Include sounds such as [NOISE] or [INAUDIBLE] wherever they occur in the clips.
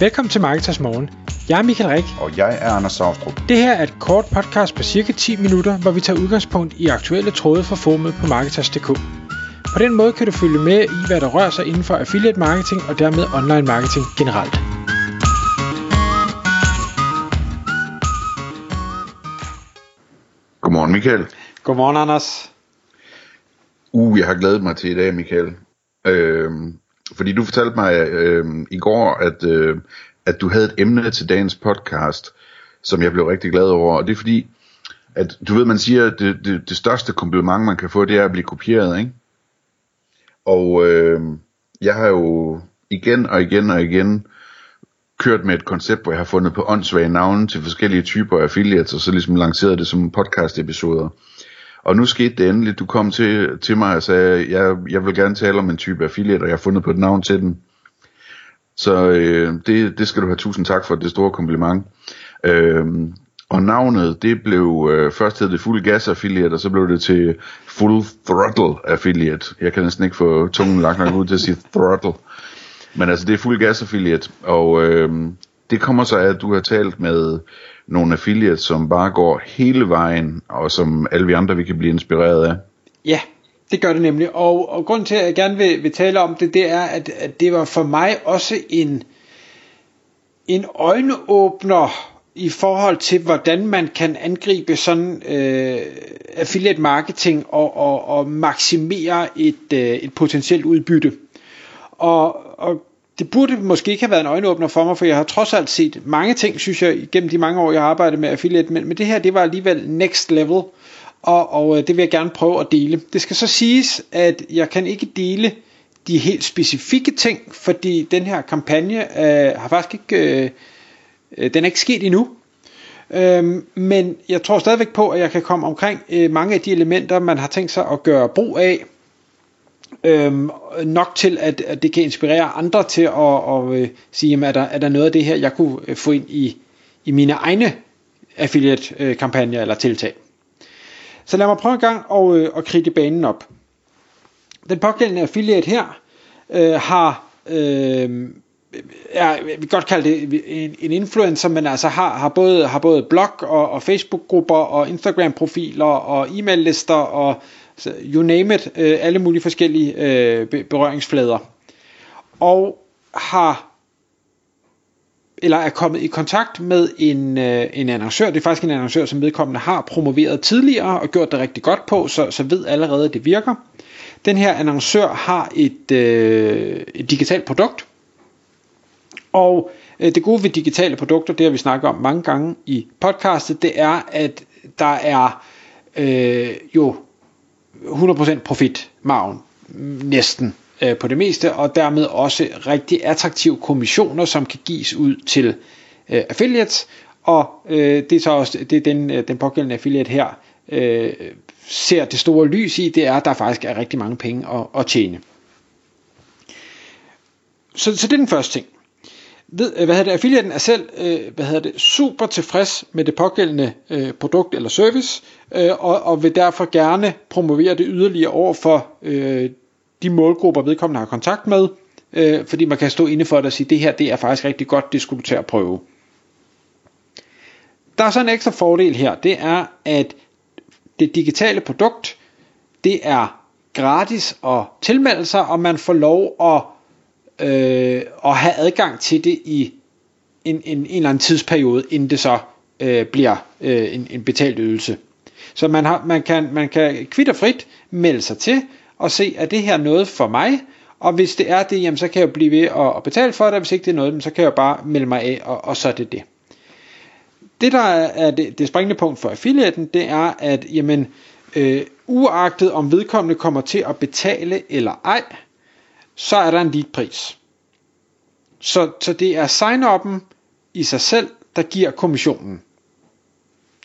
Velkommen til Marketers Morgen. Jeg er Michael Rik. Og jeg er Anders Saustrup. Det her er et kort podcast på cirka 10 minutter, hvor vi tager udgangspunkt i aktuelle tråde fra formet på Marketers.dk. På den måde kan du følge med i, hvad der rører sig inden for affiliate marketing og dermed online marketing generelt. Godmorgen Michael. Godmorgen Anders. Uh, jeg har glædet mig til i dag Michael. Øhm, fordi du fortalte mig øh, i går, at, øh, at du havde et emne til dagens podcast, som jeg blev rigtig glad over. Og det er fordi, at du ved, man siger, at det, det, det største kompliment, man kan få, det er at blive kopieret, ikke? Og øh, jeg har jo igen og igen og igen kørt med et koncept, hvor jeg har fundet på åndssvage navne til forskellige typer af affiliates, og så ligesom lanceret det som podcast episoder. Og nu skete det endelig, du kom til, til mig og sagde, jeg, jeg vil gerne tale om en type affiliate, og jeg har fundet på et navn til den. Så øh, det, det skal du have tusind tak for, det store kompliment. Øh, og navnet, det blev, øh, først hed det Full Gas Affiliate, og så blev det til Full Throttle Affiliate. Jeg kan næsten ikke få tungen lagt nok ud til at sige throttle. Men altså, det er Full Gas Affiliate, og øh, det kommer så af, at du har talt med nogle affiliates, som bare går hele vejen, og som alle vi andre vi kan blive inspireret af. Ja, det gør det nemlig. Og, og grunden til, at jeg gerne vil, vil tale om det, det er, at, at det var for mig også en, en øjenåbner i forhold til, hvordan man kan angribe sådan øh, affiliate marketing og, og, og maksimere et, øh, et potentielt udbytte. Og, og det burde måske ikke have været en øjenåbner for mig, for jeg har trods alt set mange ting, synes jeg, gennem de mange år, jeg har arbejdet med affiliate, men, men det her, det var alligevel next level, og, og øh, det vil jeg gerne prøve at dele. Det skal så siges, at jeg kan ikke dele de helt specifikke ting, fordi den her kampagne øh, har faktisk ikke, øh, øh den er ikke sket endnu. Øhm, men jeg tror stadigvæk på, at jeg kan komme omkring øh, mange af de elementer, man har tænkt sig at gøre brug af, øhm, nok til, at, at det kan inspirere andre til at, at, at sige, jamen, er, der, er der noget af det her, jeg kunne øh, få ind i, i mine egne affiliate-kampagner øh, eller tiltag. Så lad mig prøve en gang at, at kridte banen op. Den pågældende affiliate her øh, har øh, er, vi kan godt kalde det en, en influencer, men altså har, har, både, har både blog og, og Facebook-grupper og Instagram-profiler og e-mail-lister og så you name it, øh, alle mulige forskellige øh, berøringsflader. Og har eller er kommet i kontakt med en, øh, en annoncør. Det er faktisk en annoncør, som vedkommende har promoveret tidligere og gjort det rigtig godt på, så, så ved allerede, at det virker. Den her annoncør har et, øh, et digitalt produkt, og øh, det gode ved digitale produkter, det har vi snakket om mange gange i podcastet, det er, at der er øh, jo 100% profitmargen næsten øh, på det meste, og dermed også rigtig attraktive kommissioner, som kan gives ud til øh, affiliates, og øh, det er så også det er den, øh, den pågældende affiliate her øh, ser det store lys i, det er, at der faktisk er rigtig mange penge at, at tjene. Så, så det er den første ting ved, øh, hvad hedder det, affiliaten er selv øh, hvad hedder det, super tilfreds med det pågældende øh, produkt eller service, øh, og, og vil derfor gerne promovere det yderligere over for øh, de målgrupper, vedkommende har kontakt med, øh, fordi man kan stå inde for det og sige, det her det er faktisk rigtig godt, det skulle du tage at prøve. Der er så en ekstra fordel her, det er, at det digitale produkt, det er gratis at tilmelde sig, og man får lov at øh, og have adgang til det i en, en, en eller anden tidsperiode, inden det så øh, bliver øh, en, en betalt ydelse. Så man, har, man, kan, man kan kvitterfrit melde sig til og se, er det her noget for mig? Og hvis det er det, jamen, så kan jeg blive ved at, at betale for det, og hvis ikke det er noget, så kan jeg bare melde mig af, og, og så er det det. Det der er det, det springende punkt for affiliaten, det er, at jamen, øh, uagtet om vedkommende kommer til at betale eller ej, så er der en lead pris. Så, så det er sign-up'en i sig selv, der giver kommissionen.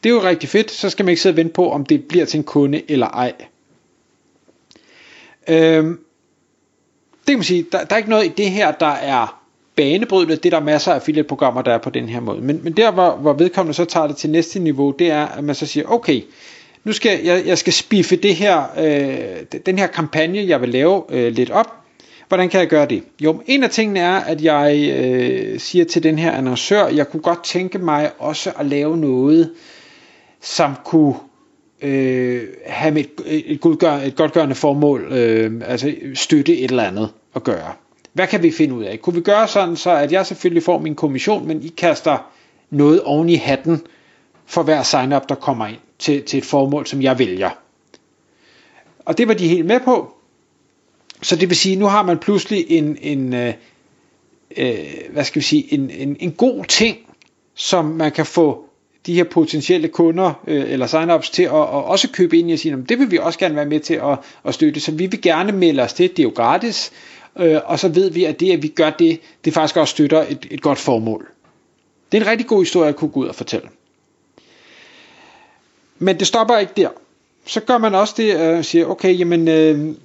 Det er jo rigtig fedt, så skal man ikke sidde og vente på, om det bliver til en kunde eller ej. Øhm, det kan man sige, der, der er ikke noget i det her, der er banebrydende. Det er der masser af affiliate-programmer, der er på den her måde. Men, men der, hvor, hvor vedkommende så tager det til næste niveau, det er, at man så siger, okay, nu skal jeg, jeg skal spiffe det her, øh, den her kampagne, jeg vil lave øh, lidt op, Hvordan kan jeg gøre det? Jo, en af tingene er, at jeg øh, siger til den her annoncør, jeg kunne godt tænke mig også at lave noget, som kunne øh, have et, et, godgør, et godtgørende formål, øh, altså støtte et eller andet at gøre. Hvad kan vi finde ud af? Kunne vi gøre sådan, så at jeg selvfølgelig får min kommission, men I kaster noget oven i hatten for hver sign-up, der kommer ind til, til et formål, som jeg vælger. Og det var de helt med på. Så det vil sige, nu har man pludselig en, en øh, øh, hvad skal vi sige, en, en, en god ting, som man kan få de her potentielle kunder øh, eller sign-ups til at, at også købe ind i og sige, det vil vi også gerne være med til at, at støtte, så vi vil gerne melde os til, det er jo gratis, øh, og så ved vi, at det, at vi gør det, det faktisk også støtter et, et godt formål. Det er en rigtig god historie at kunne gå ud og fortælle. Men det stopper ikke der. Så gør man også det og øh, siger, okay, jamen øh,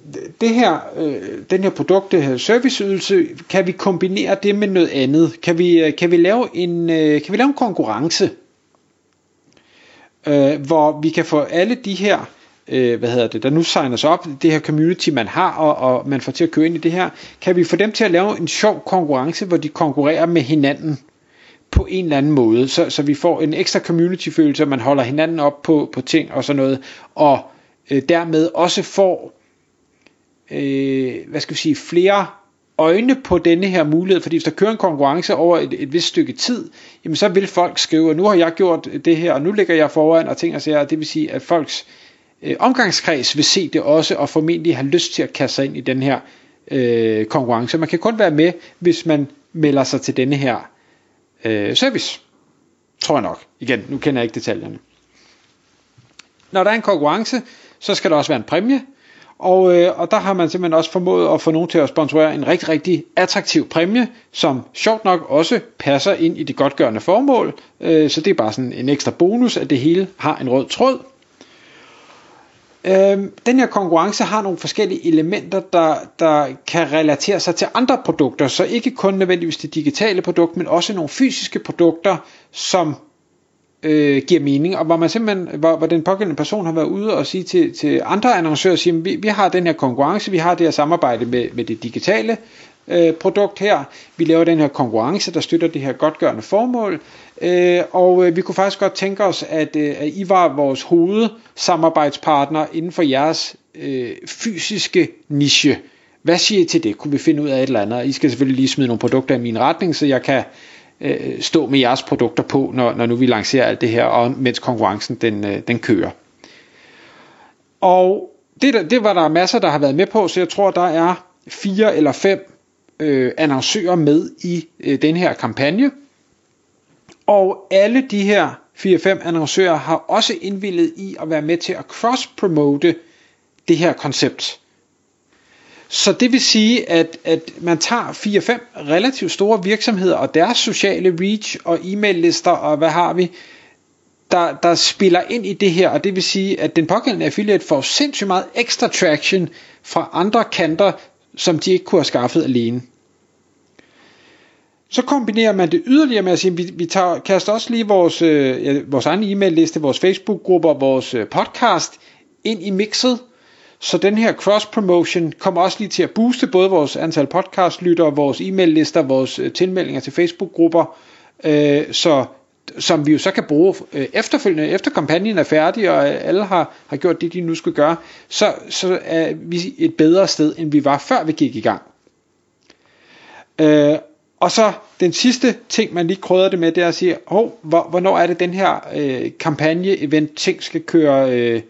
det her, øh, den her produkt, det her serviceydelse, kan vi kombinere det med noget andet? Kan vi, øh, kan vi, lave, en, øh, kan vi lave en konkurrence? øh, hvor vi kan få alle de her, øh, hvad hedder det, der nu signer sig op, det her community man har, og, og man får til at køre ind i det her, kan vi få dem til at lave en sjov konkurrence, hvor de konkurrerer med hinanden på en eller anden måde, så, så vi får en ekstra community følelse, man holder hinanden op på, på ting og sådan noget, og øh, dermed også får, øh, hvad skal vi sige, flere øjne på denne her mulighed, fordi hvis der kører en konkurrence over et, et vist stykke tid, jamen så vil folk skrive, nu har jeg gjort det her, og nu ligger jeg foran, og ting og sager, det vil sige, at folks øh, omgangskreds vil se det også, og formentlig have lyst til at kaste sig ind i den her øh, konkurrence. Man kan kun være med, hvis man melder sig til denne her øh, service. Tror jeg nok. Igen, nu kender jeg ikke detaljerne. Når der er en konkurrence, så skal der også være en præmie, og, øh, og der har man simpelthen også formået at få nogen til at sponsorere en rigtig, rigtig attraktiv præmie, som sjovt nok også passer ind i det godtgørende formål. Øh, så det er bare sådan en ekstra bonus, at det hele har en rød tråd. Øh, den her konkurrence har nogle forskellige elementer, der, der kan relatere sig til andre produkter, så ikke kun nødvendigvis det digitale produkt, men også nogle fysiske produkter, som øh, giver mening, og hvor man simpelthen, hvor, hvor den pågældende person har været ude og sige til, til andre annoncører, sige, vi, vi har den her konkurrence, vi har det her samarbejde med, med det digitale øh, produkt her, vi laver den her konkurrence, der støtter det her godtgørende formål, øh, og øh, vi kunne faktisk godt tænke os, at, øh, at I var vores hovedsamarbejdspartner inden for jeres øh, fysiske niche. Hvad siger I til det? Kunne vi finde ud af et eller andet? I skal selvfølgelig lige smide nogle produkter i min retning, så jeg kan øh, stå med jeres produkter på, når, når nu vi lancerer alt det her, og mens konkurrencen den, øh, den kører. Og det, det var der masser, der har været med på, så jeg tror, der er fire eller fem øh, annoncører med i øh, den her kampagne. Og alle de her 4-5 annoncører har også indvillet i at være med til at cross-promote det her koncept. Så det vil sige, at, at man tager 4-5 relativt store virksomheder og deres sociale reach og e-mail-lister og hvad har vi, der, der spiller ind i det her, og det vil sige, at den pågældende affiliate får sindssygt meget ekstra traction fra andre kanter, som de ikke kunne have skaffet alene. Så kombinerer man det yderligere med at sige, at vi, vi tager, kaster også lige vores, øh, ja, vores egen e-mail-liste, vores Facebook-grupper, vores øh, podcast ind i mixet, så den her cross-promotion kommer også lige til at booste både vores antal podcast-lyttere, vores e-mail-lister, vores øh, tilmeldinger til Facebook-grupper, øh, så, som vi jo så kan bruge øh, efterfølgende, efter kampagnen er færdig, og alle har, har gjort det, de nu skal gøre, så, så er vi et bedre sted, end vi var før vi gik i gang. Øh, og så den sidste ting, man lige krydder det med, det er at sige, hov, hvornår er det den her øh, kampagne-event-ting skal køre... Øh,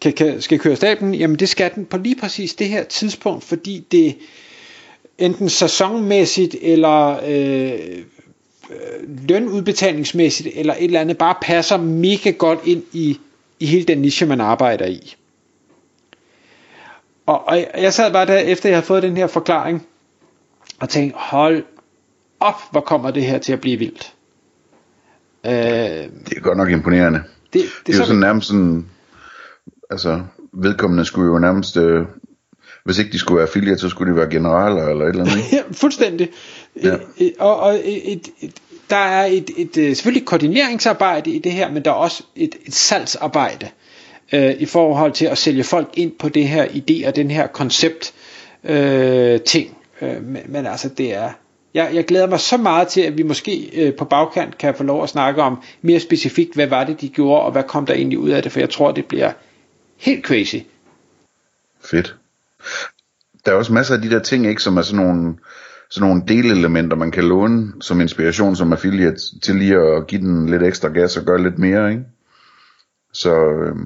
kan, kan, skal køre staben, jamen det skal den på lige præcis det her tidspunkt, fordi det enten sæsonmæssigt eller øh, lønudbetalingsmæssigt eller et eller andet bare passer mega godt ind i, i hele den niche, man arbejder i. Og, og jeg sad bare der, efter jeg havde fået den her forklaring, og tænkte, hold op, hvor kommer det her til at blive vildt. Øh, det er godt nok imponerende. Det, det, det er jo sådan nærmest sådan altså vedkommende skulle jo nærmest, øh, hvis ikke de skulle være affiliate, så skulle de være generaler eller et eller andet. [LAUGHS] ja, fuldstændig. Ja. Et, og og et, et, der er et, et, et selvfølgelig koordineringsarbejde i det her, men der er også et, et salgsarbejde øh, i forhold til at sælge folk ind på det her idé og den her koncept. øh, ting. Øh, men, men altså det er, jeg, jeg glæder mig så meget til, at vi måske øh, på bagkant kan få lov at snakke om mere specifikt, hvad var det, de gjorde, og hvad kom der egentlig ud af det, for jeg tror, det bliver helt crazy. Fedt. Der er også masser af de der ting, ikke, som er sådan nogle, sådan nogle delelementer, man kan låne som inspiration som affiliate til lige at give den lidt ekstra gas og gøre lidt mere, ikke? Så øh,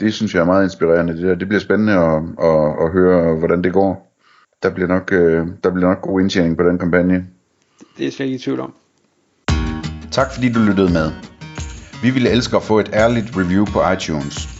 det synes jeg er meget inspirerende. Det, der. det bliver spændende at, at, at høre, hvordan det går. Der bliver nok, øh, der bliver nok god indtjening på den kampagne. Det er slet ikke i tvivl om. Tak fordi du lyttede med. Vi ville elske at få et ærligt review på iTunes.